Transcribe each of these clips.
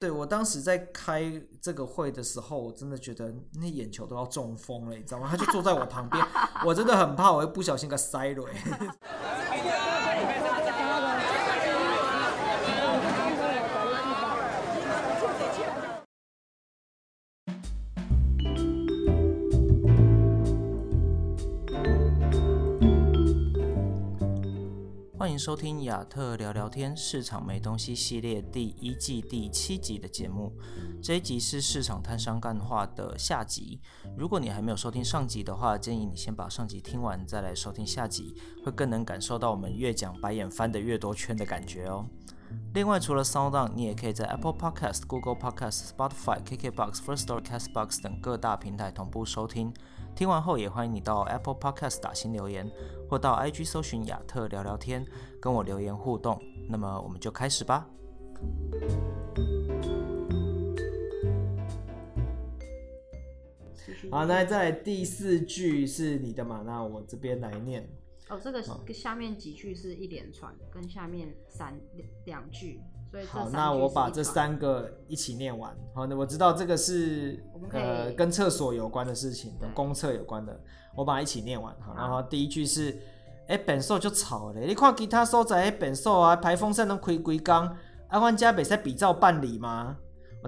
对，我当时在开这个会的时候，我真的觉得那眼球都要中风了，你知道吗？他就坐在我旁边，我真的很怕我会不小心给塞了。收听亚特聊聊天市场没东西系列第一季第七集的节目。这一集是市场摊商干话的下集。如果你还没有收听上集的话，建议你先把上集听完再来收听下集，会更能感受到我们越讲白眼翻得越多圈的感觉哦。另外，除了 SoundOn，你也可以在 Apple Podcast、Google Podcast、Spotify、KKBox、Firstory、Castbox 等各大平台同步收听。听完后，也欢迎你到 Apple Podcast 打新留言，或到 IG 搜寻亚特聊聊天，跟我留言互动。那么，我们就开始吧。好，那在第四句是你的嘛？那我这边来念。哦，这个下面几句是一连串，跟下面三两句。好，那我把这三个一起念完。好，那我知道这个是呃跟厕所有关的事情，跟公厕有关的，我把它一起念完。好，然后第一句是，哎、欸，变数就吵了，你看其他所在的变数啊，排风扇都开几工，啊，阮家袂使比照办理吗？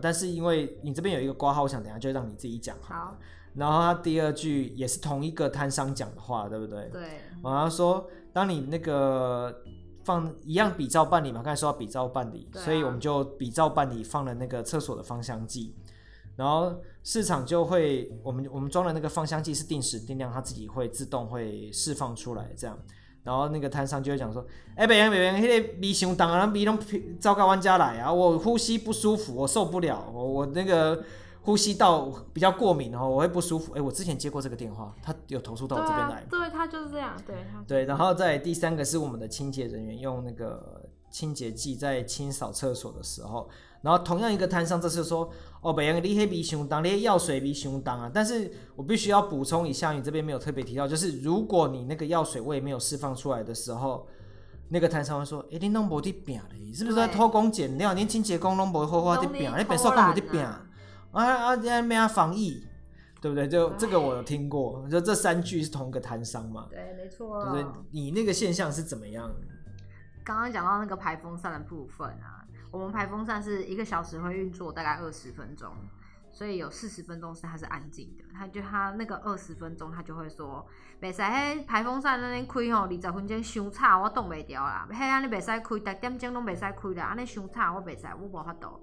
但是因为你这边有一个挂号，我想等下就让你自己讲。好，然后他第二句也是同一个摊商讲的话，对不对？对。然后说，当你那个。放一样比照办理嘛，刚才说要比照办理，啊、所以我们就比照办理放了那个厕所的芳香剂，然后市场就会，我们我们装的那个芳香剂是定时定量，它自己会自动会释放出来这样，然后那个摊商就会讲说，哎、欸，别别别，那个鼻熊当然鼻拢糟糕玩家来啊，我呼吸不舒服，我受不了，我我那个。呼吸道比较过敏，然后我会不舒服。哎，我之前接过这个电话，他有投诉到我这边来。对啊，对，他就是这样。对，对，然后再第三个是我们的清洁人员用那个清洁剂在清扫厕所的时候，然后同样一个摊商这次说，哦，北洋你黑鼻熊当，你药水鼻熊当啊。但是我必须要补充一下，你这边没有特别提到，就是如果你那个药水味没有释放出来的时候，那个摊商会说，哎，你弄不的病嘞，是不是在偷工减料？你清洁工弄不好好的病，你本身干不的病。啊啊！今天没有防疫，对不对？就这个我有听过，就这三句是同一个摊商嘛？对，没错。对，你那个现象是怎么样？刚刚讲到那个排风扇的部分啊，我们排风扇是一个小时会运作大概二十分钟，所以有四十分钟是它是安静的。它就它那个二十分钟，它就会说：袂使嘿排风扇那边开吼，二十分钟伤吵，我挡袂掉啦。嘿，安尼袂使开，十点钟拢袂使开啦，安尼伤吵，我袂使，我无法度。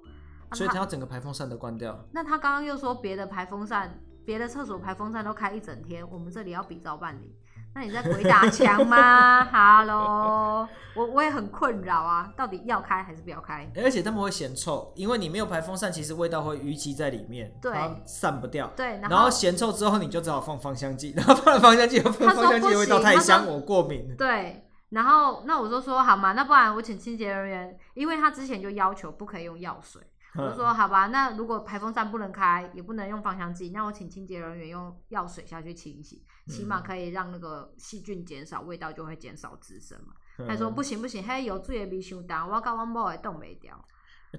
所以他要整个排风扇都关掉。那他刚刚又说别的排风扇，别的厕所排风扇都开一整天，我们这里要比照办理。那你在鬼打墙吗？Hello，我我也很困扰啊，到底要开还是不要开？而且他们会嫌臭，因为你没有排风扇，其实味道会淤积在里面，对，它散不掉。对，然后，嫌臭之后，你就只好放芳香剂，然后放了芳香剂，放芳香剂的味道太香，我过敏。对，然后那我就说好嘛，那不然我请清洁人员，因为他之前就要求不可以用药水。我就说好吧，那如果排风扇不能开，也不能用芳香剂，那我请清洁人员用药水下去清洗，起码可以让那个细菌减少，味道就会减少滋生嘛。他说不行不行，嘿，有罪也别想当，我搞完包也冻没掉。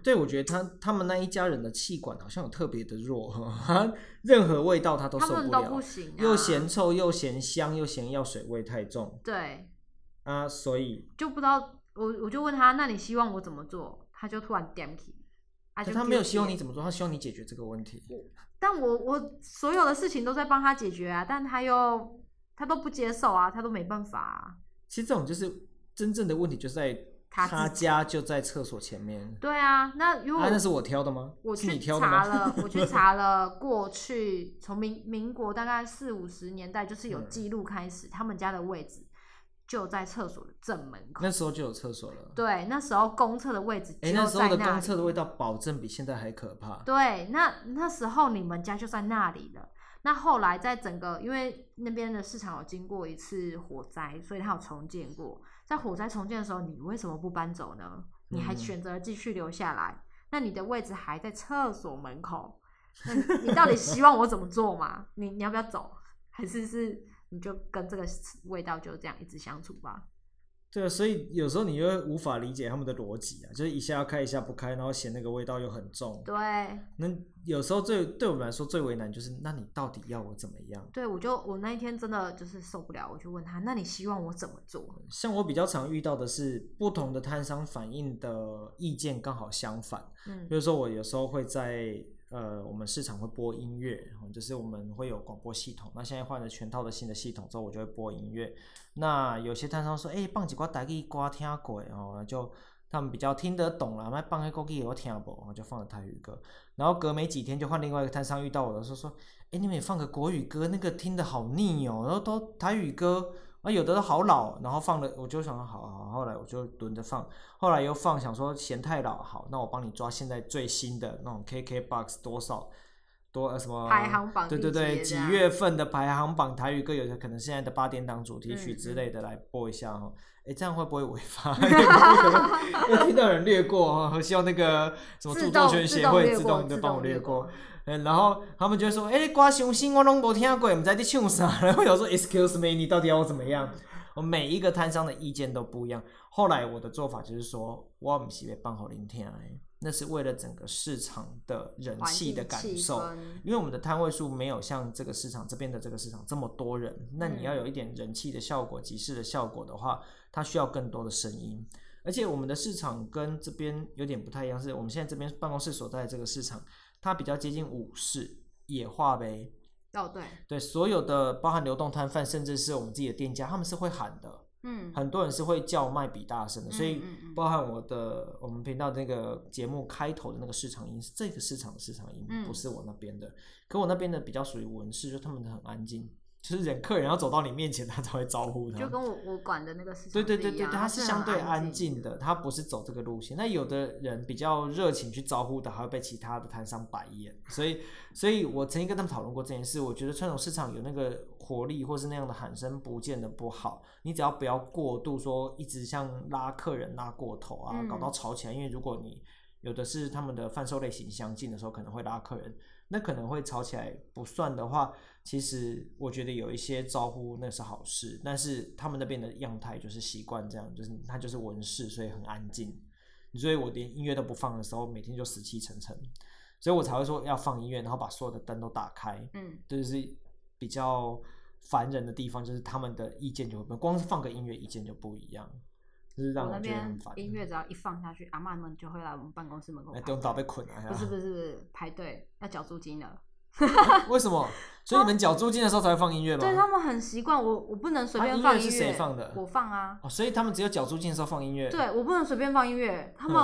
对，我觉得他他们那一家人的气管好像有特别的弱，任何味道他都受不了，他们都不行啊，又嫌臭又嫌香又嫌药水味太重。对啊，所以就不知道我我就问他，那你希望我怎么做？他就突然点起。他没有希望你怎么做，他希望你解决这个问题。但我我所有的事情都在帮他解决啊，但他又他都不接受啊，他都没办法啊。其实这种就是真正的问题，就在他家就在厕所前面。对啊，那如果、啊、那是我挑的吗？我去查了，我去查了，过去从民民国大概四五十年代就是有记录开始，他们家的位置。就在厕所的正门口，那时候就有厕所了。对，那时候公厕的位置就在那里。欸，那时候的公厕的味道保证比现在还可怕。对，那那时候你们家就在那里了。那后来在整个，因为那边的市场有经过一次火灾，所以它有重建过。在火灾重建的时候，你为什么不搬走呢？你还选择继续留下来？嗯。那你的位置还在厕所门口，那你到底希望我怎么做嘛？你你要不要走？还是是？你就跟这个味道就这样一直相处吧。对啊，所以有时候你又无法理解他们的逻辑啊，就是一下要开一下不开，然后嫌那个味道又很重。对。那有时候最对我们来说最为难就是，那你到底要我怎么样？对，我就我那一天真的就是受不了，我就问他，那你希望我怎么做？像我比较常遇到的是，不同的摊商反映的意见刚好相反。嗯，比如说我有时候会在。呃，我们市场会播音乐，就是我们会有广播系统。那现在换了全套的新的系统之后，我就会播音乐。那有些摊商说，哎、欸，放几挂台语歌听过哦，就他们比较听得懂啦。那放个国语我听不，我就放了台语歌。然后隔没几天，就换另外一个摊商遇到我的时候说，哎、你们也放个国语歌，那个听得好腻哦。然后都台语歌。啊，有的都好老，然后放了，我就想好，好，后来我就蹲着放，后来又放，想说嫌太老，好，那我帮你抓现在最新的那种 KKBOX 多少多什么排行榜，对对对，几月份的排行榜台语歌，有的可能现在的八点档主题曲之类的来播一下哈，哎、嗯嗯，这样会不会违法？有听到人略过哈，希望那个什么著作权协会自动的帮我略过。嗯然后他们就会说：“哎、欸，歌伤新我拢无听过，唔知你唱啥。”然后有时候 “Excuse me”，你到底要我怎么样？我每一个摊商的意见都不一样。后来我的做法就是说：“我唔是要放好聆听，那是为了整个市场的人气的感受。因为我们的摊位数没有像这个市场这边的这个市场这么多人，那你要有一点人气的效果、集市的效果的话，它需要更多的声音。而且我们的市场跟这边有点不太一样，是我们现在这边办公室所在的这个市场。”它比较接近五市野化呗，哦对对，所有的包含流动摊贩，甚至是我们自己的店家，他们是会喊的，嗯，很多人是会叫卖比大声的，所以包含我的我们频道那个节目开头的那个市场音是这个市场的市场音，不是我那边的，可我那边的比较属于文市，就他们的很安静。就是人客人要走到你面前，他才会招呼他。就跟我我管的那个市场。对对对对，他是相对安静的，他不是走这个路线。那有的人比较热情去招呼的，还会被其他的摊商白眼。所以，所以我曾经跟他们讨论过这件事。我觉得传统市场有那个活力，或是那样的喊声，不见得不好。你只要不要过度说，一直像拉客人拉过头啊，搞到吵起来。因为如果你有的是他们的贩售类型相近的时候，可能会拉客人。那可能会吵起来，不算的话，其实我觉得有一些招呼那是好事，但是他们那边的样态就是习惯这样，就是他就是文士，所以很安静，所以我连音乐都不放的时候，每天就死气沉沉，所以我才会说要放音乐，然后把所有的灯都打开，嗯，就是比较烦人的地方，就是他们的意见就会光是放个音乐意见就不一样。就是让我觉得很烦。音乐只要一放下去，阿嬷们就会来我们办公室门口。哎，都早被捆了。不是不是不是，排队要缴租金了。为什么？所以你们缴租金的时候才会放音乐吗？对，他们很习惯，我我不能随便放音乐。音乐是谁放的？我放啊。哦，所以他们只有缴租金的时候放音乐。对，我不能随便放音乐。他们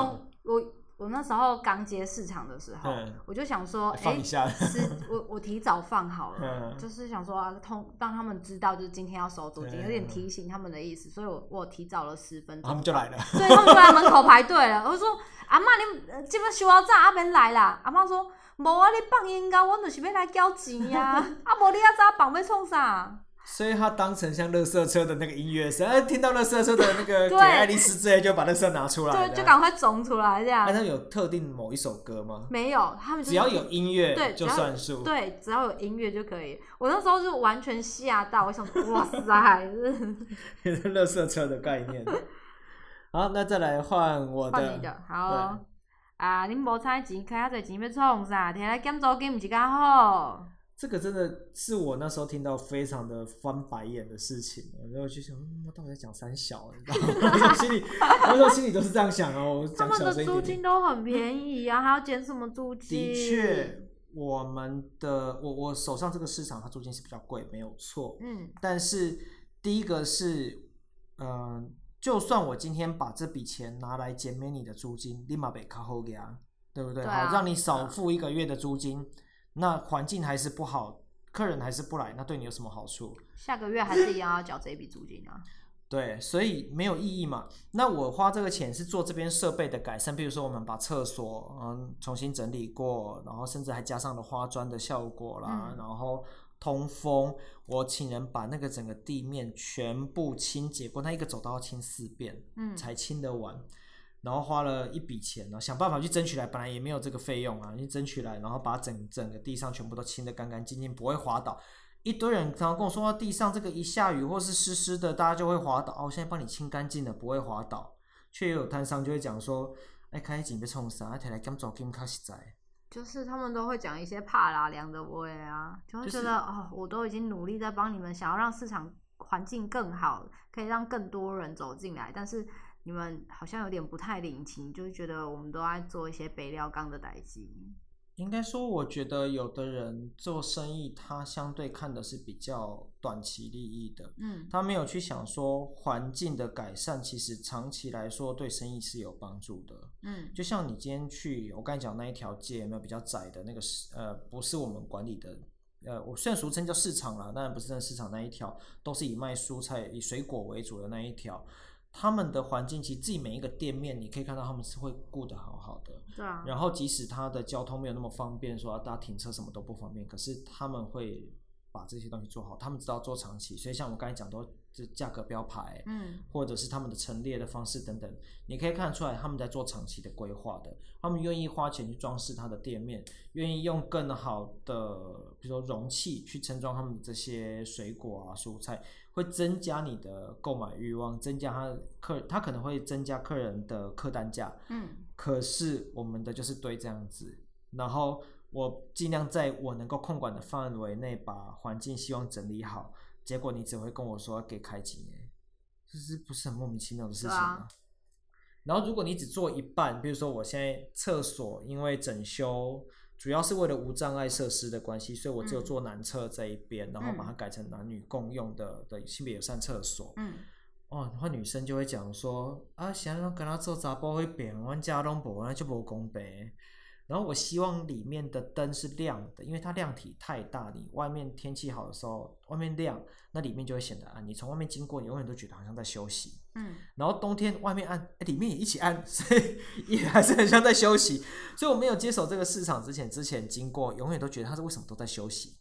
我。我那时候刚接市场的时候，嗯、我就想说，哎，是、欸、我我提早放好了，嗯、就是想说啊，通让他们知道，就是今天要收租金，嗯、有点提醒他们的意思，所以我我提早了十分钟，他们就来了，对，他们就来门口排队了。我就说，阿妈，你这边收好早，阿免来啦。阿妈说，无啊，你放音乐，我就是要来交钱啊，啊，无你啊早放要创啥？所以他当成像垃圾车的那个音乐声，哎，听到垃圾车的那个 给爱丽丝之类，就把垃圾拿出来，对，就赶快种出来这样。那他有特定某一首歌吗？没有，他们只要有音乐，对，就算数。对，只要有音乐就可以。我那时候就完全吓到，我想说，哇塞，垃圾车的概念。好，那再来换我的。换你的，好。啊，恁无差钱，开遐济钱要创啥？摕来减租金，不是较好？这个真的是我那时候听到非常的翻白眼的事情，然后就想，嗯，我到底在讲三小，你知道吗？我心里，我说心里都是这样想哦。他们的租金都很便宜啊，还要减什么租金？的确，我们的我我手上这个市场，它租金是比较贵，没有错。嗯，但是第一个是，嗯、呃，就算我今天把这笔钱拿来减免你的租金，立马被卡后给啊，对不对？对啊、好，让你少付一个月的租金。那环境还是不好，客人还是不来，那对你有什么好处？下个月还是一样要缴这笔租金啊。对，所以没有意义嘛。那我花这个钱是做这边设备的改善，比如说我们把厕所嗯重新整理过，然后甚至还加上了花砖的效果啦，嗯、然后通风，我请人把那个整个地面全部清洁过，那一个走道要清四遍，嗯，才清得完。然后花了一笔钱呢，想办法去争取来，本来也没有这个费用啊，你争取来，然后把整整个地上全部都清得干干净净，不会滑倒。一堆人常常跟我说，地上这个一下雨或是湿湿的，大家就会滑倒。哦，我现在帮你清干净了，不会滑倒。却也有摊商就会讲说，哎，开紧被冲啥？提来减走金卡实在。就是他们都会讲一些怕啦凉的味啊，就会觉得、就是、哦，我都已经努力在帮你们，想要让市场环境更好，可以让更多人走进来，但是你们好像有点不太领情，就觉得我们都在做一些北料钢的代志。应该说，我觉得有的人做生意，他相对看的是比较短期利益的，嗯，他没有去想说环境的改善，其实长期来说对生意是有帮助的，嗯，就像你今天去我刚才讲那一条街，有没有比较窄的那个呃，不是我们管理的，呃，我虽然俗称叫市场啦，当然不是在市场那一条，都是以卖蔬菜、以水果为主的那一条。他们的环境其实自己每一个店面，你可以看到他们是会顾得好好的。对啊。然后即使他的交通没有那么方便，说大家停车什么都不方便，可是他们会把这些东西做好。他们知道做长期，所以像我刚才讲到这价格标牌，嗯，或者是他们的陈列的方式等等，你可以看得出来他们在做长期的规划的。他们愿意花钱去装饰他的店面，愿意用更好的，比如说容器去盛装他们这些水果啊、蔬菜。会增加你的购买欲望，增加他客，他可能会增加客人的客单价。嗯，可是我们的就是堆这样子，然后我尽量在我能够控管的范围内把环境希望整理好，结果你只会跟我说要给开几年，这是不是很莫名其妙的事情吗？啊？然后如果你只做一半，比如说我现在厕所因为整修。主要是为了无障碍设施的关系，所以我只有做男厕这一边，嗯，然后把它改成男女共用的的性别友善厕所。嗯，哦，然后女生就会讲说啊，想要跟他做杂包会变，我家拢无，那就无公平。然后我希望里面的灯是亮的，因为它量体太大，你外面天气好的时候，外面亮，那里面就会显得暗。你从外面经过，你永远都觉得好像在休息。嗯。然后冬天外面暗，里面也一起暗，所以也还是很像在休息。所以我没有接手这个市场之前，之前经过，永远都觉得他是为什么都在休息，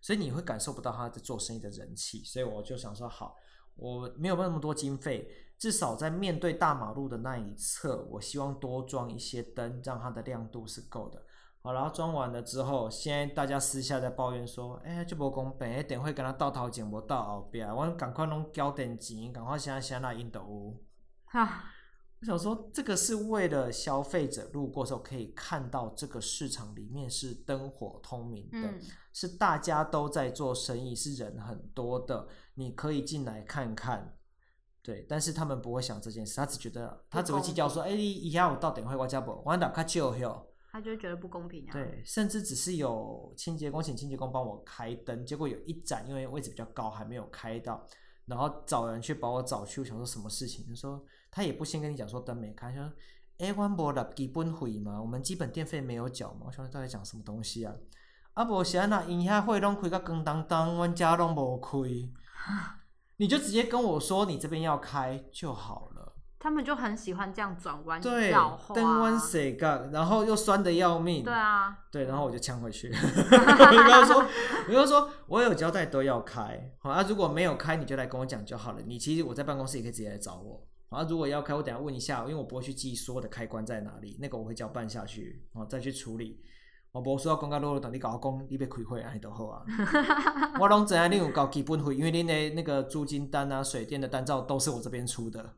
所以你会感受不到他在做生意的人气。所以我就想说，好，我没有那么多经费。至少在面对大马路的那一侧，我希望多装一些灯，让它的亮度是够的。好，然后装完了之后，现在大家私下在抱怨说：“哎、欸，这无公平，等会跟他倒头前，无倒后边，我赶快弄交点钱，赶快现在现在印度屋。”哈，我想说，这个是为了消费者路过时候可以看到这个市场里面是灯火通明的，嗯、是大家都在做生意，是人很多的，你可以进来看看。对，但是他们不会想这件事，他只觉得他只会计较说，哎，以下我到底会我家不，我打卡就有，他就觉得不公平啊。对，甚至只是有清洁工请清洁工帮我开灯，结果有一盏因为位置比较高还没有开到，然后找人去把我找去，我想说什么事情？他说他也不先跟你讲说灯没开，说哎，我们的基本费嘛，我们基本电费没有缴嘛，我想说到底讲什么东西啊？啊不，现在那营业会拢开到光当当，我家拢无开。你就直接跟我说你这边要开就好了。他们就很喜欢这样转弯，对，灯弯谁干，然后又酸的要命。对啊，对，然后我就呛回去。你跟他说，你就说我有交代都要开，好啊，如果没有开，你就来跟我讲就好了。你其实我在办公室也可以直接来找我。好啊，如果要开，我等下问一下，因为我不会去记所有的开关在哪里，那个我会交办下去，然后再去处理。我无需要讲到啰啰等你甲我讲，你要开会安尼就好啊。我拢知影你有交基本费，因为恁的那个租金单啊、水电的单照都是我这边出的，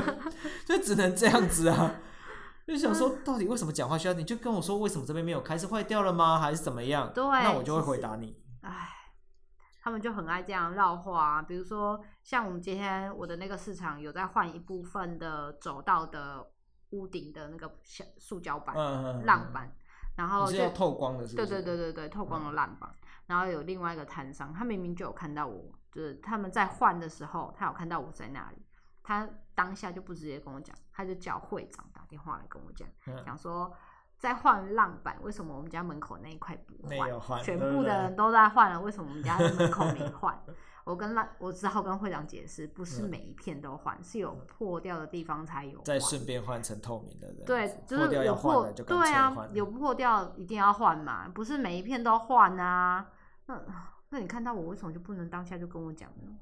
就只能这样子啊。就想说，到底为什么讲话需要？你就跟我说，为什么这边没有开？是坏掉了吗？还是怎么样？对，那我就会回答你。哎，他们就很爱这样绕话啊。比如说，像我们今天我的那个市场有在换一部分的走道的屋顶的那个小塑胶板、浪板。然后就透光的？对对对对对，透光的烂板。嗯。然后有另外一个摊商，他明明就有看到我，就是他们在换的时候，他有看到我在那里，他当下就不直接跟我讲，他就叫会长打电话来跟我讲，嗯、讲说在换浪板，为什么我们家门口那一块不换？换，全部的人都在换了，为什么我们家门口没换？我跟浪我只好跟会长解释，不是每一片都换，嗯，是有破掉的地方才有。再顺便换成透明的。对，就是有破，对啊，有破掉一定要换嘛，不是每一片都换啊。那那你看到我为什么就不能当下就跟我讲呢？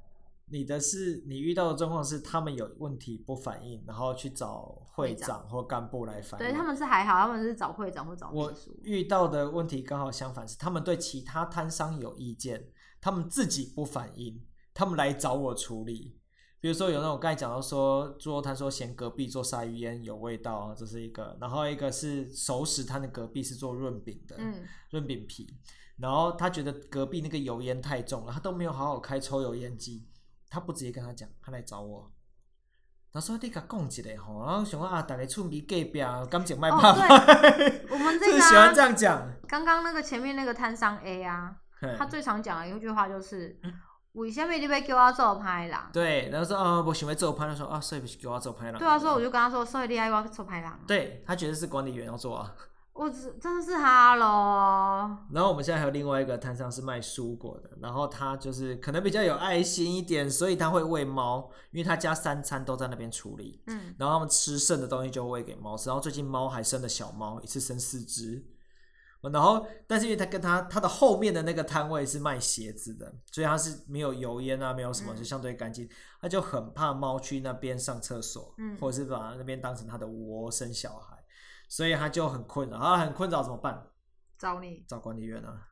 你的是你遇到的状况是他们有问题不反应，然后去找会长或干部来反映。对，他们是还好，他们是找会长或找秘书。我遇到的问题刚好相反，是他们对其他摊商有意见。他们自己不反应，他们来找我处理。比如说有那种刚才讲到说猪肉摊说嫌隔壁做鲨鱼烟有味道，这是一个。然后一个是熟食摊的隔壁是做润饼的，嗯，润饼皮。然后他觉得隔壁那个油烟太重了，他都没有好好开抽油烟机，他不直接跟他讲，他来找我。他说：“你甲讲一个吼，然后想说啊，大家厝边隔壁感情卖怕怕。我们这个、啊、喜欢这样讲。刚刚那个前面那个摊商 A 啊，他最常讲的一句话就是：为什么你要叫我做歹人？对，然后说啊，我想要做歹人，说啊，所以不是叫我做歹人。对啊，所以我就跟他说，所以你爱我做歹人。对，他觉得是管理员要做啊。”我真的是哈喽。然后我们现在还有另外一个摊商是卖蔬果的，然后他就是可能比较有爱心一点，所以他会喂猫，因为他家三餐都在那边处理。嗯，然后他们吃剩的东西就喂给猫吃。然后最近猫还生了小猫，一次生四只。然后，但是因为他跟他他的后面的那个摊位是卖鞋子的，所以他是没有油烟啊，没有什么，就相对干净。他就很怕猫去那边上厕所，嗯，或者是把那边当成他的窝生小孩。所以他就很困扰，他很困扰怎么办？找你，找管理员啊。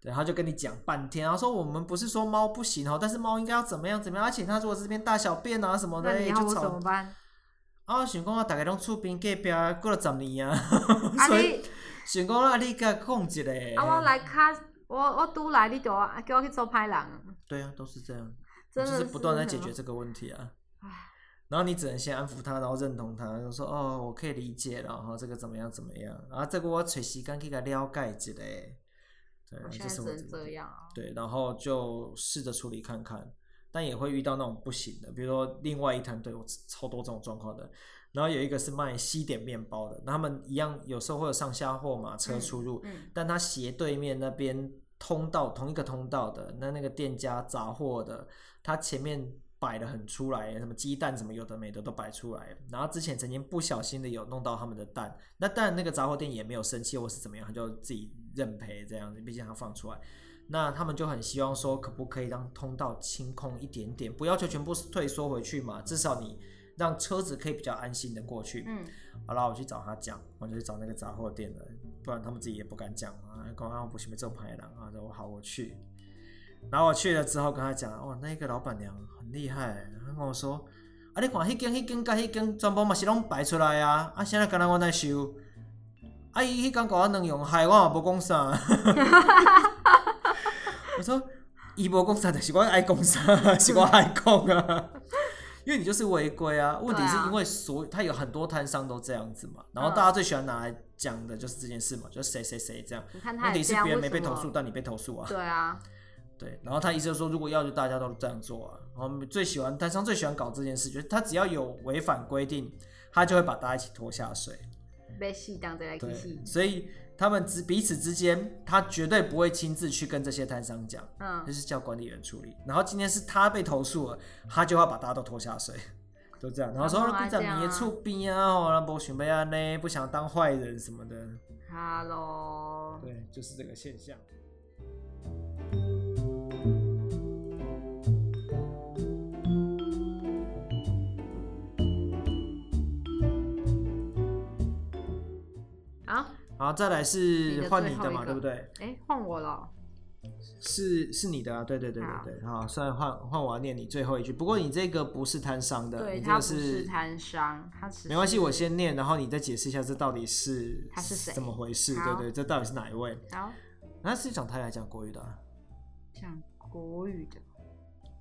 对，他就跟你讲半天，然后说我们不是说猫不行哦，但是猫应该要怎么样怎么样，而且他如果这边大小便啊什么的，那你要我怎么办？啊，想讲啊，大家拢厝边隔壁过了十年啊，所以想讲啊，你甲讲一个。啊，我来卡，我我拄来，你就叫我去做歹人。对啊，都是这样，就是不断在解决这个问题啊。然后你只能先安抚他，然后认同他，就说哦，我可以理解了，然后这个怎么样怎么样，然后这个我找时间去给他了解一下，对，就是我这样，对，然后就试着处理看看，但也会遇到那种不行的，比如说另外一摊对我超多这种状况的，然后有一个是卖西点面包的，他们一样有时候会有上下货嘛，车出入，嗯嗯、但他斜对面那边通道同一个通道的，那那个店家杂货的，他前面。摆的很出来，什么鸡蛋什么有的没的都摆出来。然后之前曾经不小心的有弄到他们的蛋，那但那个杂货店也没有生气或是怎么样，他就自己认赔这样子。毕竟他放出来，那他们就很希望说，可不可以让通道清空一点点，不要求全部退缩回去嘛，至少你让车子可以比较安心的过去。嗯，好了，我去找他讲，我就去找那个杂货店了，不然他们自己也不敢讲啊。刚刚我不是没做牌了啊，说好我去。然后我去了之后跟他讲，哦，那个老板娘很厉害，他跟我说，啊，你看迄间、迄间、甲迄间，全部嘛是拢摆出来啊，啊，现在跟他我在收，啊，伊迄间搞我能用，害我也无讲啥。我说，伊无讲啥，就是我爱讲啥，是我爱讲啊。因为你就是违规啊，问题是因为所他有很多摊商都这样子嘛，然后大家最喜欢拿来讲的就是这件事嘛，就是谁谁谁这样。问题是别人没被投诉，但你被投诉啊。对啊。对，然后他意思就说，如果要就大家都这样做啊。然后最喜欢，摊商最喜欢搞这件事，就是他只要有违反规定，他就会把大家一起拖下水。被戏当这来对，所以他们之彼此之间，他绝对不会亲自去跟这些摊商讲，嗯，就是叫管理员处理。然后今天是他被投诉了，他就要把大家都拖下水，都这样。然后说你在你的厝边啊，我不想被啊呢，不想当坏人什么的。Hello，对，就是这个现象。好，再来是换你的嘛，对不对？哎、欸，换我了。是是你的啊，对对对对对。好，算换换我要念你最后一句。不过你这个不是摊商的，对，你这个是摊商，他是没关系，我先念，然后你再解释一下这到底是他是谁，怎么回事？对对，这到底是哪一位？好，那是讲台语还是讲国语的、啊？讲国语的。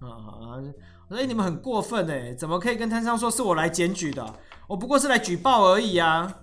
啊啊！我说哎，你们很过分哎，怎么可以跟摊商说是我来检举的？我不过是来举报而已啊。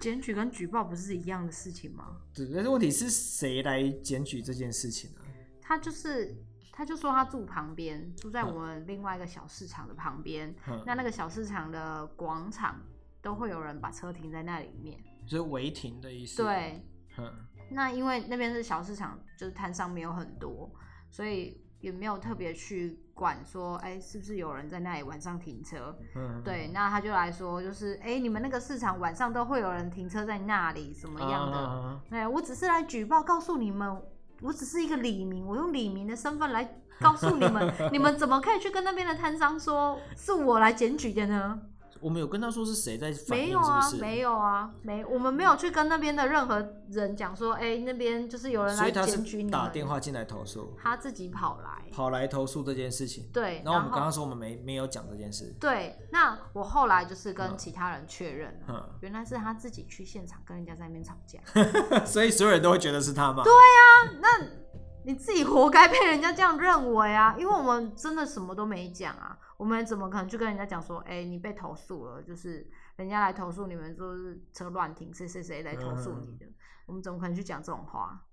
检举跟举报不是一样的事情吗？对，但是问题是谁来检举这件事情呢、啊？他就是，他就说他住旁边，住在我们另外一个小市场的旁边。嗯、那那个小市场的广场都会有人把车停在那里面，就是违停的意思。对，嗯、那因为那边是小市场，就是摊上没有很多，所以也没有特别去。管说，哎、欸，是不是有人在那里晚上停车？嗯，对，那他就来说，就是，哎、欸，你们那个市场晚上都会有人停车在那里，什么样的？哎、啊，我只是来举报，告诉你们，我只是一个李明，我用李明的身份来告诉你们，你们怎么可以去跟那边的摊商说是我来检举的呢？我们有跟他说是谁在反映没有啊，是不是？没有啊，没，我们没有去跟那边的任何人讲说，哎、欸，那边就是有人来检举你。打电话进来投诉，他自己跑来，跑来投诉这件事情。对，然后我们刚刚说我们没没有讲这件事。对，那我后来就是跟其他人确认、嗯，原来是他自己去现场跟人家在那边吵架，所以所有人都会觉得是他吗？对呀、啊，那你自己活该被人家这样认为啊，因为我们真的什么都没讲啊。我们怎么可能去跟人家讲说，哎、欸，你被投诉了，就是人家来投诉你们说是车乱停，谁谁谁来投诉你的、嗯？我们怎么可能去讲这种话？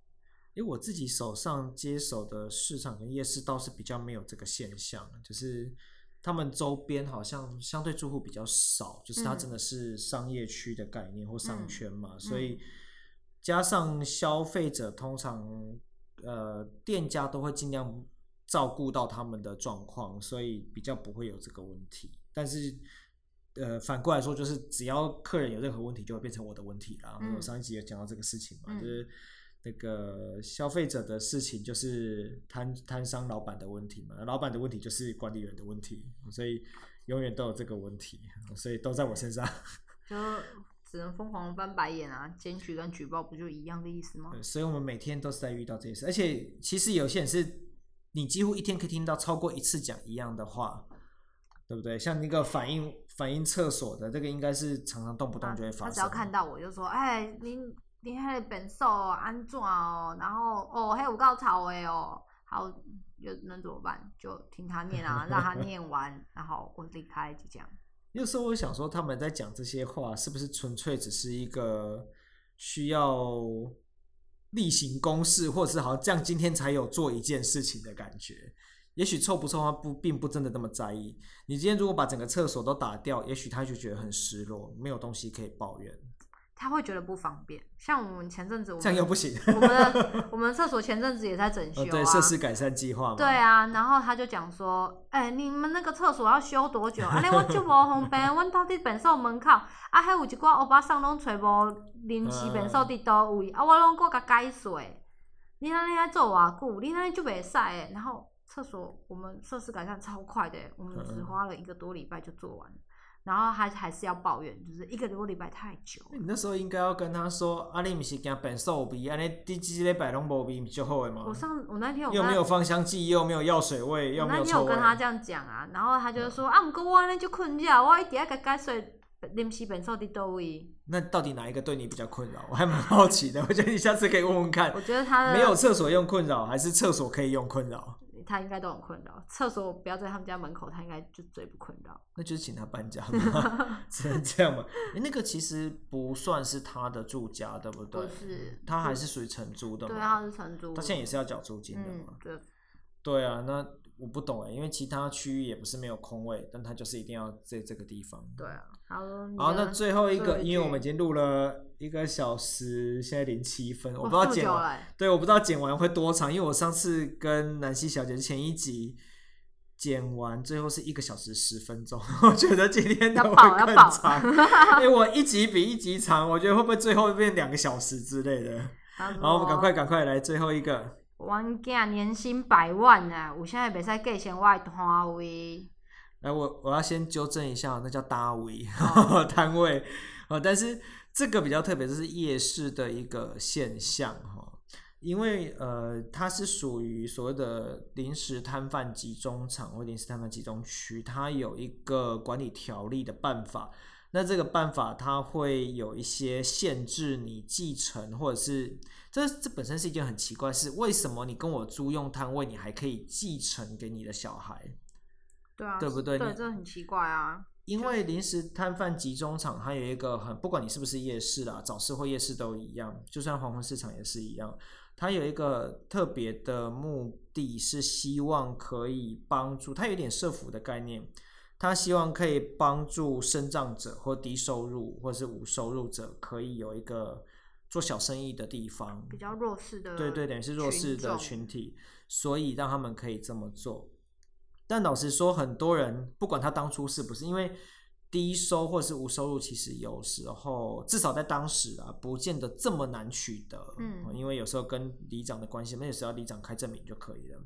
因为我自己手上接手的市场跟夜市倒是比较没有这个现象，就是他们周边好像相对住户比较少，就是它真的是商业区的概念或商圈嘛，嗯、所以加上消费者通常呃店家都会尽量。照顾到他们的状况，所以比较不会有这个问题。但是，呃，反过来说，就是只要客人有任何问题，就会变成我的问题啦。嗯、我上一集有讲到这个事情嘛，嗯、就是那个消费者的事情，就是摊摊商老板的问题嘛，老板的问题就是管理员的问题，所以永远都有这个问题，所以都在我身上。就只能疯狂翻白眼啊！检举跟举报不就一样的意思吗？对所以我们每天都是在遇到这些事，而且其实有些人是。你几乎一天可以听到超过一次讲一样的话，对不对？像那个反映反映厕所的这个，应该是常常动不动就会发生。他只要看到我就说：“哎、欸，你你那个本数安怎哦？然后哦，还有告吵哎哦。”好，又能怎么办？就听他念啊，让他 念完，然后我离开，就这样。有时候我想说，他们在讲这些话，是不是纯粹只是一个需要？例行公事，或者是好像这样，今天才有做一件事情的感觉。也许臭不臭，他不并不真的那么在意。你今天如果把整个厕所都打掉，也许他就觉得很失落，没有东西可以抱怨。他会觉得不方便，像我们前阵子我们，这样又不行。我们的我们厕所前阵子也在整修啊，对，设施改善计划嘛。对啊，然后他就讲说，哎、欸，你们那个厕所要修多久？啊，你我就无方便，我到底便所门口，啊，还有一寡欧巴桑拢找无临时便所伫倒位，啊，我拢过甲改水。你那里还做偌久？你那里就袂使诶。然后厕所我们设施改善超快的，我们只花了一个多礼拜就做完。然后他还是要抱怨，就是一个多礼拜太久。你那时候应该要跟他说，啊，你不是惊变瘦味，啊，你第几礼拜拢无味，就好的嘛。我上我那天我又没有芳香剂，又没有药水味，又没有臭味。我那天我跟他这样讲啊，然后他就说、嗯、啊，唔过我那就困觉，我一直要给改水临时变瘦的都位。那到底哪一个对你比较困扰？我还蛮好奇的，我觉得你下次可以问问看。我觉得他没有厕所用困扰，还是厕所可以用困扰？他应该都很困扰，厕所不要在他们家门口，他应该就最不困扰。那就是请他搬家嘛，只能这样嘛。哎、欸，那个其实不算是他的住家，对不对？不是，他还是属于承租的嘛。对，他是承租。他现在也是要缴租金的嘛。嗯、对。对啊，那我不懂哎，因为其他区域也不是没有空位，但他就是一定要在这个地方。对啊，好。好，那最后一个，因为我们已经录了一个小时，现在零七分，我不知道剪完，对，我不知道剪完会多长，因为我上次跟南希小姐前一集剪完，最后是一个小时十分钟，我觉得今天都会更长，因为我一集比一集长，我觉得会不会最后变两个小时之类的？好，我们赶快赶快来最后一个。阮囝年薪百万啊，有啥会袂使继承我的摊位？来，我我要先纠正一下，那叫单位摊、哦、位啊。但是这个比较特别，这是夜市的一个现象哈，因为呃，它是属于所谓的临时摊贩集中场或临时摊贩集中区，它有一个管理条例的办法。那这个办法它会有一些限制，你继承或者是这这本身是一件很奇怪的事，为什么你跟我租用摊位，你还可以继承给你的小孩？对啊，对不对？对，这很奇怪啊。因为临时摊贩集中场，它有一个很，不管你是不是夜市啦，早市或夜市都一样，就算黄昏市场也是一样，它有一个特别的目的是希望可以帮助，它有点社福的概念。他希望可以帮助生障者或低收入或是无收入者，可以有一个做小生意的地方，比较弱势的，对对，等于是弱势的群体，所以让他们可以这么做。但老实说，很多人不管他当初是不是因为低收或是无收入，其实有时候至少在当时啊，不见得这么难取得。嗯，因为有时候跟里长的关系，那有时候里长开证明就可以了。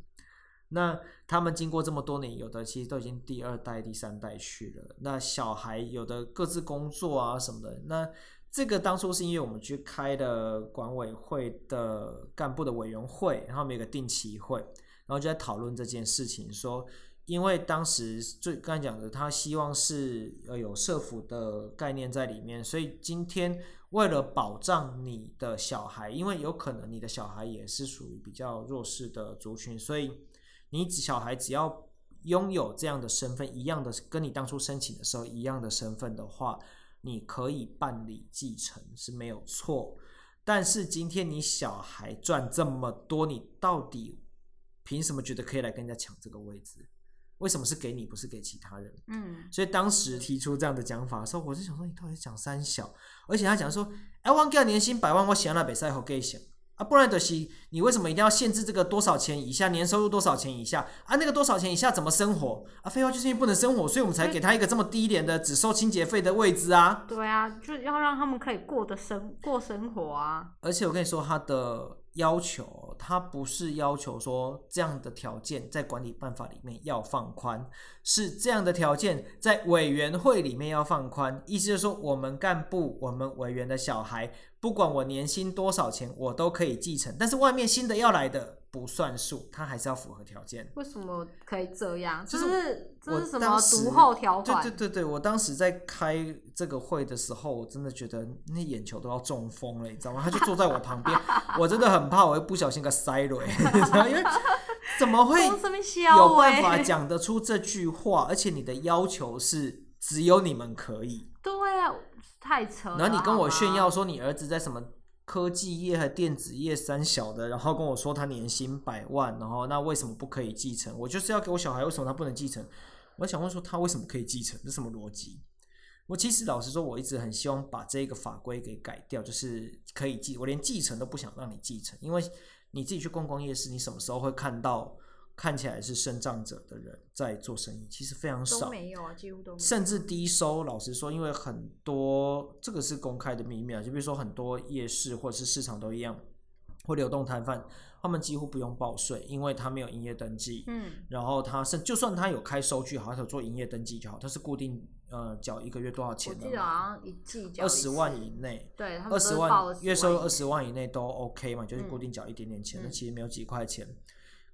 那他们经过这么多年，有的其实都已经第二代、第三代去了。那小孩有的各自工作啊什么的。那这个当初是因为我们去开的管委会的干部的委员会，然后我们有个定期会，然后就在讨论这件事情，说因为当时最刚才讲的，他希望是呃有社福的概念在里面，所以今天为了保障你的小孩，因为有可能你的小孩也是属于比较弱势的族群，所以。你小孩只要拥有这样的身份，一样的跟你当初申请的时候一样的身份的话，你可以办理继承是没有错。但是今天你小孩赚这么多，你到底凭什么觉得可以来跟人家抢这个位置？为什么是给你，不是给其他人？嗯，所以当时提出这样的讲法的时候，我就想说，你到底讲三小？而且他讲说，哎，我给年薪百万，我想来比赛好给钱。啊，不然的是，你为什么一定要限制这个多少钱以下，年收入多少钱以下啊？那个多少钱以下怎么生活啊？废话，就是因为不能生活，所以我们才给他一个这么低廉的只收清洁费的位置啊。对啊，就要让他们可以过得生过生活啊。而且我跟你说，他的要求，他不是要求说这样的条件在管理办法里面要放宽，是这样的条件在委员会里面要放宽。意思就是说，我们干部、我们委员的小孩。不管我年薪多少钱，我都可以继承。但是外面新的要来的不算数，他还是要符合条件。为什么可以这样？就是这是什么读后条款？对对对对，我当时在开这个会的时候，我真的觉得那眼球都要中风了，你知道吗？他就坐在我旁边，我真的很怕我会不小心给塞了？因为怎么会有办法 讲得出这句话？而且你的要求是只有你们可以。对啊。太扯了！然后你跟我炫耀说你儿子在什么科技业和电子业三小的，然后跟我说他年薪百万，然后那为什么不可以继承？我就是要给我小孩，为什么他不能继承？我想问说他为什么可以继承？这什么逻辑？我其实老实说，我一直很希望把这个法规给改掉，就是可以继，我连继承都不想让你继承，因为你自己去逛逛夜市，你什么时候会看到？看起来是身障者的人在做生意，其实非常少，都没有啊，几乎都甚至低收。老实说，因为很多这个是公开的秘密啊，就比如说很多夜市或者是市场都一样，或流动摊贩，他们几乎不用报税，因为他没有营业登记。嗯，然后他是就算他有开收据，好像有做营业登记就好，他是固定呃缴一个月多少钱的？我记得好像一季缴二十万以内，对，二十万月收入二十万以内都 OK 嘛，就是固定缴一点点钱，那、嗯、其实没有几块钱。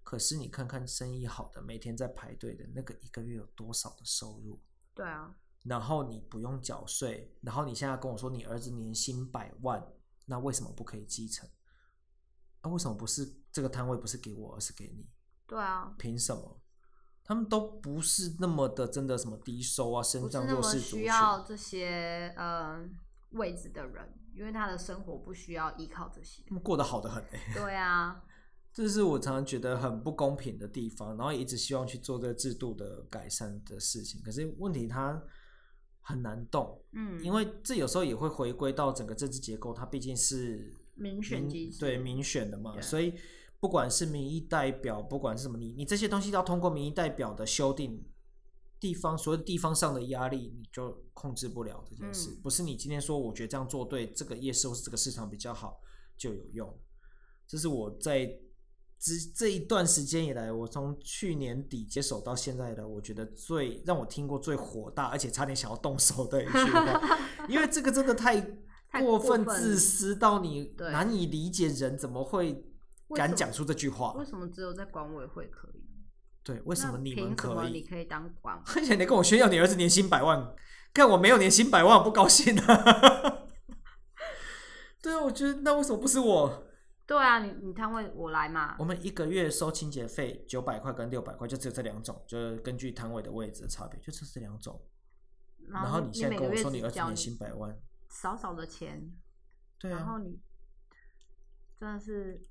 可是你看看生意好的，每天在排队的那个一个月有多少的收入？对啊。然后你不用缴税，然后你现在跟我说你儿子年薪百万，那为什么不可以继承？那、啊、为什么不是这个摊位不是给我，而是给你？对啊。凭什么？他们都不是那么的真的什么低收啊，身障弱势需要这些呃位置的人，因为他的生活不需要依靠这些。他们过得好的很哎。对啊。这是我常常觉得很不公平的地方，然后也一直希望去做这个制度的改善的事情。可是问题它很难动，嗯，因为这有时候也会回归到整个政治结构，它毕竟是民选机制，对民选的嘛，Yeah. 所以不管是民意代表，不管是什么，你你这些东西都要通过民意代表的修订，地方所有地方上的压力你就控制不了这件事，嗯，不是你今天说我觉得这样做对这个夜市或是这个市场比较好就有用，这是我在。这这一段时间以来，我从去年底接手到现在的，我觉得最让我听过最火大，而且差点想要动手的一句话，因为这个真的太过分自私到你难以理解，人怎么会敢讲出这句话？为什么只有在管委会可以？对，为什么你们可以？你可以当管？而且你跟我炫耀你儿子年薪百万，看我没有年薪百万，我不高兴啊！对啊，我觉得那为什么不是我？对啊，你你摊位我来嘛。我们一个月收清洁费九百块跟六百块，就只有这两种，就是根据摊位的位置的差别，就只有这两种。然后你现在跟我说你儿子年薪百万，少少的钱。对啊。然后你真的是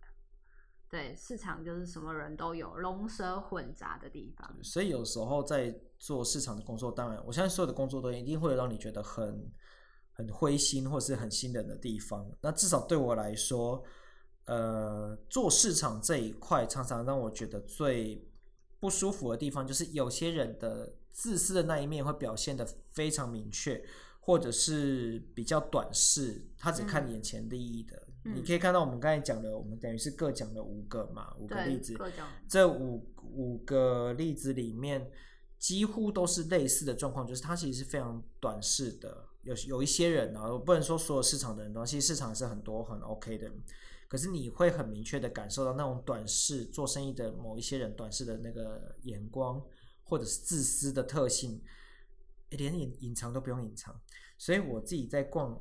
对市场就是什么人都有，龙蛇混杂的地方。所以有时候在做市场的工作，当然我相信所有的工作都一定会让你觉得很很灰心或是很心冷的地方。那至少对我来说。呃，做市场这一块，常常让我觉得最不舒服的地方，就是有些人的自私的那一面会表现的非常明确，或者是比较短视，他只看眼前利益的。嗯、你可以看到，我们刚才讲的，我们等于是各讲了五个嘛，五个例子。这五五个例子里面，几乎都是类似的状况，就是他其实是非常短视的。有有一些人啊，我不能说所有市场的人都，其实市场是很多很 OK 的。可是你会很明确的感受到那种短视做生意的某一些人短视的那个眼光，或者是自私的特性，连隐隐藏都不用隐藏。所以我自己在逛，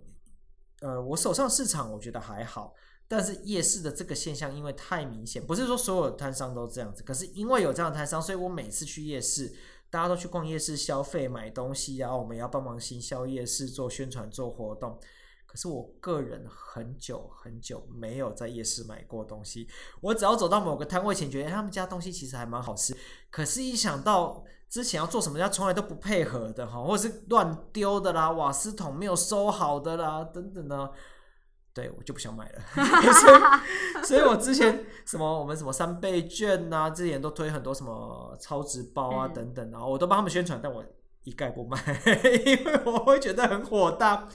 呃，我手上市场我觉得还好，但是夜市的这个现象因为太明显，不是说所有摊商都这样子，可是因为有这样的摊商，所以我每次去夜市，大家都去逛夜市消费买东西啊，我们要帮忙行销夜市做宣传做活动。可是我个人很久很久没有在夜市买过东西。我只要走到某个摊位前，觉得他们家东西其实还蛮好吃。可是，一想到之前要做什么，他从来都不配合的哈，或者是乱丢的啦，瓦斯桶没有收好的啦，等等呢，对我就不想买了。所以，所以我之前什么我们什么三倍券啊，之前都推很多什么超值包啊等等，然后我都帮他们宣传，但我。一概不买，因为我会觉得很火大。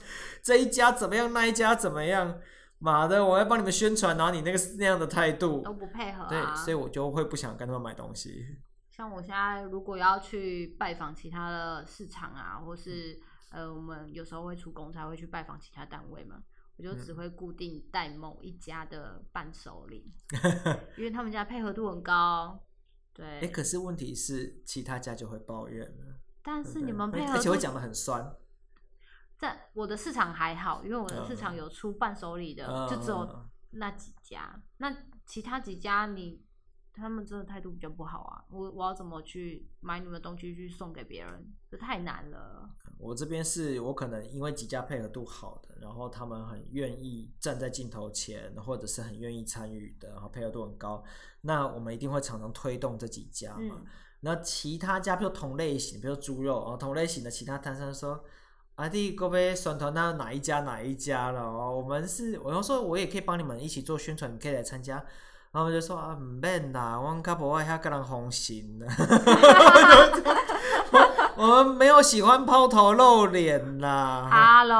这一家怎么样？那一家怎么样？妈的，我要帮你们宣传，然后你那个那样的态度都不配合啊。对，所以我就会不想跟他们买东西。像我现在如果要去拜访其他的市场啊，或是呃，我们有时候会出公差，会去拜访其他单位嘛，我就只会固定带某一家的伴手礼，因为他们家配合度很高。对，哎，可是问题是其他家就会抱怨了。但是你们配合，而且会讲的很酸。在我的市场还好，因为我的市场有出伴手礼的，嗯、就只有那几家。嗯、那其他几家你，他们真的态度比较不好啊。我我要怎么去买你们的东西去送给别人？这太难了。我这边是我可能因为几家配合度好的，然后他们很愿意站在镜头前，或者是很愿意参与的，然后配合度很高。那我们一定会常常推动这几家嘛。嗯那其他家，比如同类型，比如猪肉哦，同类型的其他摊商说：“阿弟，各位宣传那哪一家哪一家了哦？”我们是，我要说，我也可以帮你们一起做宣传，你可以来参加。然后我就说：“啊，唔免啦，我们家不爱遐个人红心的 我们没有喜欢抛头露脸啦。” Hello，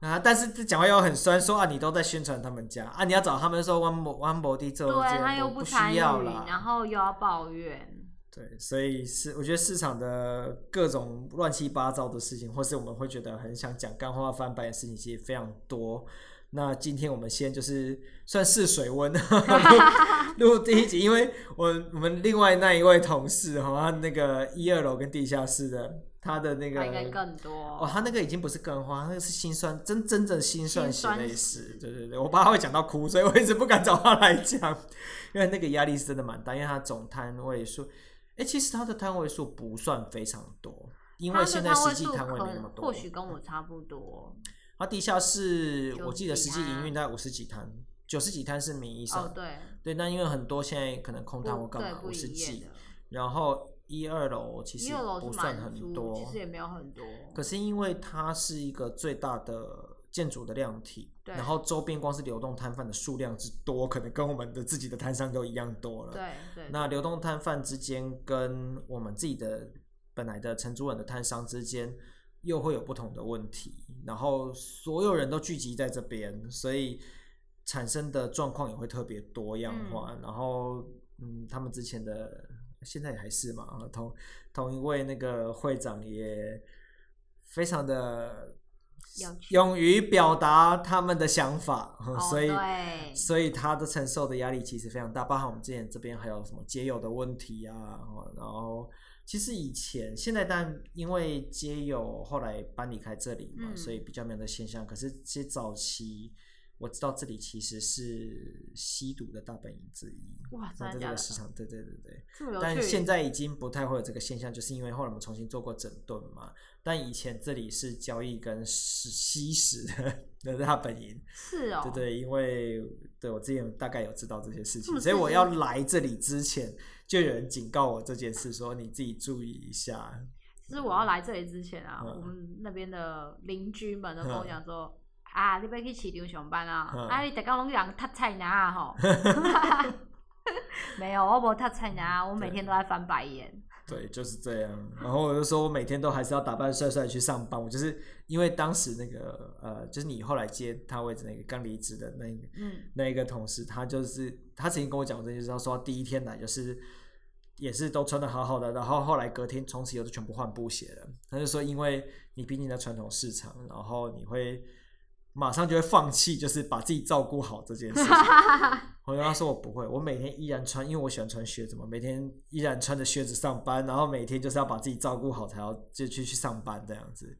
啊，但是这讲话又很酸，说啊，你都在宣传他们家啊，你要找他们说弯博弯摩的做，对，他又不需要了，然后又要抱怨。对，所以是我觉得市场的各种乱七八糟的事情，或是我们会觉得很想讲干话翻白眼的事情，其实非常多。那今天我们先就是算试水温，录第一集，因为我我们另外那一位同事哈，他那个一二楼跟地下室的，他的那个应该更多哦，他那个已经不是更花，那个是心酸，真真正心酸血泪史。对对对，我怕他会讲到哭，所以我一直不敢找他来讲，因为那个压力是真的蛮大，因为他总摊位数。哎、欸，其实他的摊位数不算非常多，因为现在实际摊位没那么多，或许跟我差不多。他地下室我记得实际营运大概五十几摊，九十几摊是名义上。哦，对。对，那因为很多现在可能空摊或干嘛五十几，然后一二楼其实不算很多，其实也没有很多。可是因为它是一个最大的。建筑的量体，然后周边光是流动摊贩的数量之多，可能跟我们的自己的摊商都一样多了。对对。对那流动摊贩之间跟我们自己的本来的承租人的摊商之间又会有不同的问题，然后所有人都聚集在这边，所以产生的状况也会特别多样化。嗯、然后，嗯，他们之前的现在也还是嘛，同同一位那个会长也非常的。勇于表达他们的想法，哦、所以所以他的承受的压力其实非常大。包含我们之前这边还有什么街友的问题啊，然后其实以前现在但因为街友后来搬离开这里嘛，嗯、所以比较没有的现象。可是其实早期我知道这里其实是吸毒的大本营之一。哇，在这个市场，对对对对。但现在已经不太会有这个现象，就是因为后来我们重新做过整顿嘛。但以前这里是交易跟吸食的的大本营，是哦，对对，因为对我之前大概有知道这些事情，所以我要来这里之前，就有人警告我这件事，说你自己注意一下。其实我要来这里之前啊，嗯、我们那边的邻居们都跟我讲说，嗯、啊，你不要去市场上班啊，嗯、啊，你大家拢养塔菜拿吼 没有，我没塔菜拿，我每天都在翻白眼。对，就是这样。然后我就说，我每天都还是要打扮帅帅去上班。我就是因为当时那个呃，就是你后来接他位置那个刚离职的那个、嗯、那一个同事，他就是他曾经跟我讲过这件事，他说他第一天来就是也是都穿的好好的，然后后来隔天从此以后就全部换布鞋了。他就说，因为你毕竟在传统市场，然后你会马上就会放弃，就是把自己照顾好这件事情。我跟他说我不会，我每天依然穿，因为我喜欢穿靴子嘛，每天依然穿着靴子上班，然后每天就是要把自己照顾好，才要就去去上班这样子。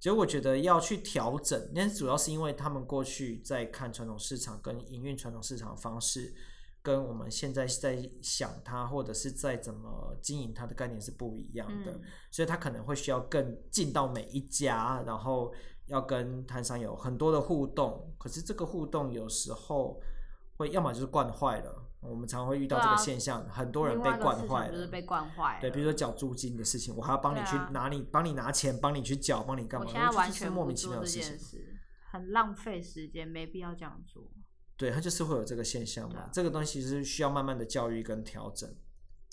其实我觉得要去调整，那主要是因为他们过去在看传统市场跟营运传统市场的方式，跟我们现在在想它或者是在怎么经营它的概念是不一样的，嗯、所以它可能会需要更进到每一家，然后要跟摊商有很多的互动。可是这个互动有时候会要么就是惯坏了。我们常会遇到这个现象，啊、很多人被惯坏了，就是被惯坏了。对，比如说缴租金的事情，我还要帮你去拿你，帮、啊、你拿钱，帮你去缴，帮你干嘛？我现在完全莫名其妙的事情，很浪费时间，没必要这样做。对，它就是会有这个现象嘛。啊、这个东西是需要慢慢的教育跟调整，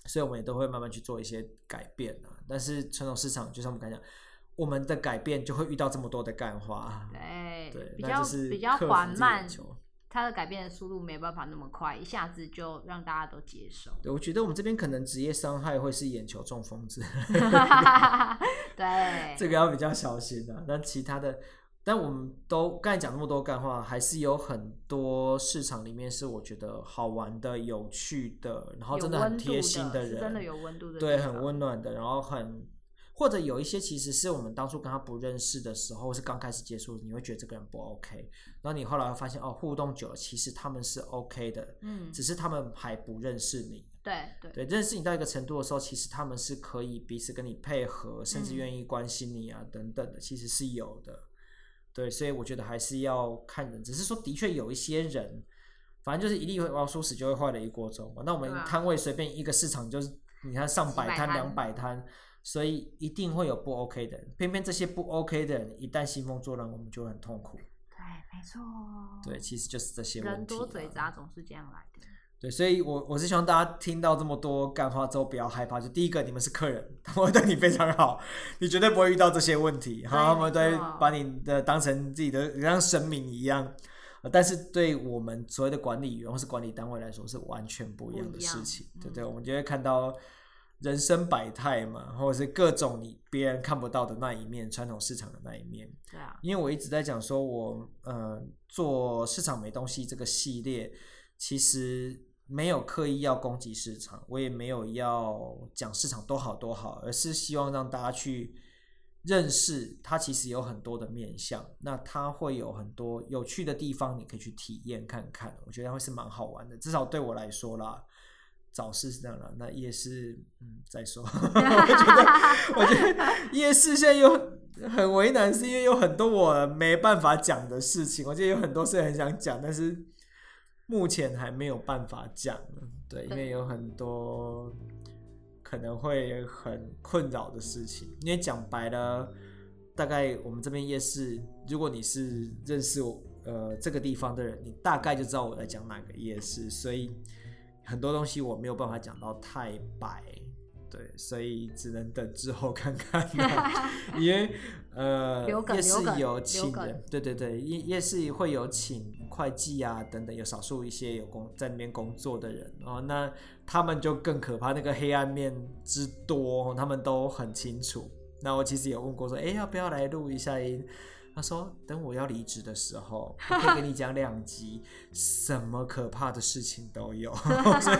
所以我们也都会慢慢去做一些改变啊。但是传统市场，就像我们刚才讲，我们的改变就会遇到这么多的干话，对，对，比较比较缓慢。它的改变的速度没办法那么快，一下子就让大家都接受。对，我觉得我们这边可能职业伤害会是眼球中风之类。对，这个要比较小心的。但其他的，但我们都刚才讲那么多干话，还是有很多市场里面是我觉得好玩的、有趣的，然后真的很贴心的人，真的有温度的，对，很温暖的，然后很。或者有一些其实是我们当初跟他不认识的时候，是刚开始接触，你会觉得这个人不 OK，然后你后来会发现哦，互动久了，其实他们是 OK 的，嗯，只是他们还不认识你，对对对，认识你到一个程度的时候，其实他们是可以彼此跟你配合，甚至愿意关心你啊、嗯、等等的，其实是有的，对，所以我觉得还是要看人，只是说的确有一些人，反正就是一粒老鼠屎就会坏了一锅粥嘛。那我们摊位随便一个市场就是你看上百摊两百摊。所以一定会有不 OK 的人，偏偏这些不 OK 的人一旦兴风作浪，我们就会很痛苦。对，没错。对，其实就是这些问题。人多嘴杂总是这样来的。对，所以我我是希望大家听到这么多干话之后不要害怕。就第一个，你们是客人，他们会对你非常好，你绝对不会遇到这些问题。好，他们都会把你的当成自己的像神明一样。但是对我们所谓的管理员或是管理单位来说，是完全不一样的事情。对对，我们就会看到。人生百态嘛，或者是各种你别人看不到的那一面，传统市场的那一面。对啊，因为我一直在讲说我，我呃做市场没东西这个系列，其实没有刻意要攻击市场，我也没有要讲市场多好多好，而是希望让大家去认识它其实有很多的面向，那它会有很多有趣的地方，你可以去体验看看，我觉得会是蛮好玩的，至少对我来说啦。早市是这样的，那夜市，嗯，再说。我觉得，我觉得 夜市现在又很为难，是因为有很多我没办法讲的事情。我觉得有很多事很想讲，但是目前还没有办法讲。对，因为有很多可能会很困扰的事情。因为讲白了，大概我们这边夜市，如果你是认识我呃这个地方的人，你大概就知道我在讲哪个夜市，所以。很多东西我没有办法讲到太白，对，所以只能等之后看看。因为呃，夜市有请人，对对对，夜夜市会有请会计啊等等，有少数一些有工在那边工作的人哦，那他们就更可怕，那个黑暗面之多，他们都很清楚。那我其实有问过说，哎，要不要来录一下音？他说：“等我要离职的时候，我可以跟你讲两集，什么可怕的事情都有。所以，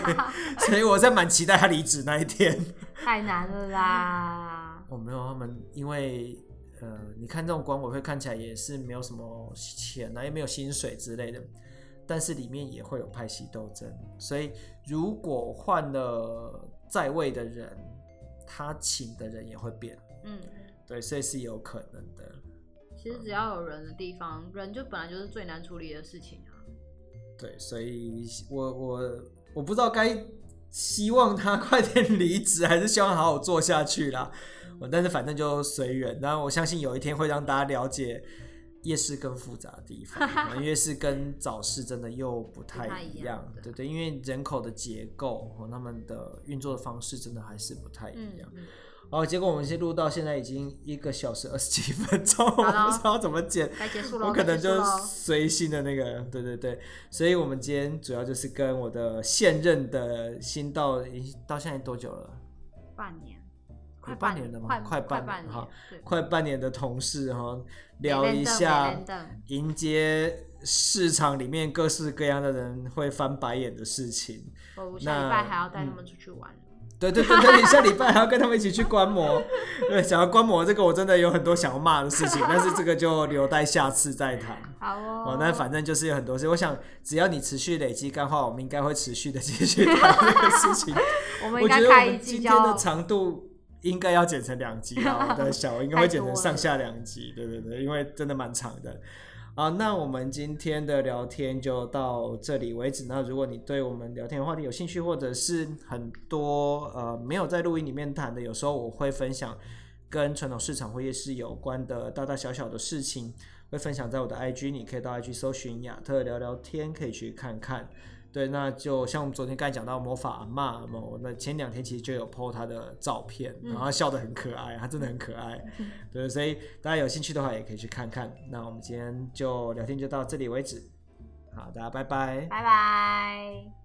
所以我在蛮期待他离职那一天。太难了啦！我没有他们，因为呃，你看这种管委会看起来也是没有什么钱啊，也没有薪水之类的，但是里面也会有派系斗争。所以，如果换了在位的人，他请的人也会变。嗯，对，所以是有可能的。”其实只要有人的地方，人就本来就是最难处理的事情啊。对，所以我我我不知道该希望他 快点离职，还是希望好好做下去啦。嗯、但是反正就随缘。然后我相信有一天会让大家了解夜市更复杂的地方，因为是跟早市真的又不太一样。对对，因为人口的结构和他们的运作的方式真的还是不太一样。嗯嗯哦，结果我们先录到现在已经一个小时二十几分钟，我不知道怎么剪，该结束了，我可能就随心的那个，对对对，所以我们今天主要就是跟我的现任的新到到现在多久了？半年，快半年了吗？快半年哈，快半年的同事哈，聊一下迎接市场里面各式各样的人会翻白眼的事情。我下礼拜还要带他们出去玩。对对对对，你下礼拜还要跟他们一起去观摩。对，想要观摩这个，我真的有很多想要骂的事情，但是这个就留待下次再谈。好哦。哦，那反正就是有很多事，我想只要你持续累积干话，我们应该会持续的继续谈这个事情。我们应该开一集，今天的长度应该要剪成两集啊，我的小应该会剪成上下两集。对对对，因为真的蛮长的。啊，那我们今天的聊天就到这里为止。那如果你对我们聊天的话题有兴趣，或者是很多呃没有在录音里面谈的，有时候我会分享跟传统市场或夜市有关的大大小小的事情，会分享在我的 IG，你可以到 IG 搜寻亚特聊聊天，可以去看看。对，那就像我们昨天刚才讲到魔法阿嬷嘛，那前两天其实就有 po 他的照片，然后他笑得很可爱，他真的很可爱。对，所以大家有兴趣的话也可以去看看。那我们今天就聊天就到这里为止，好，大家拜拜，拜拜。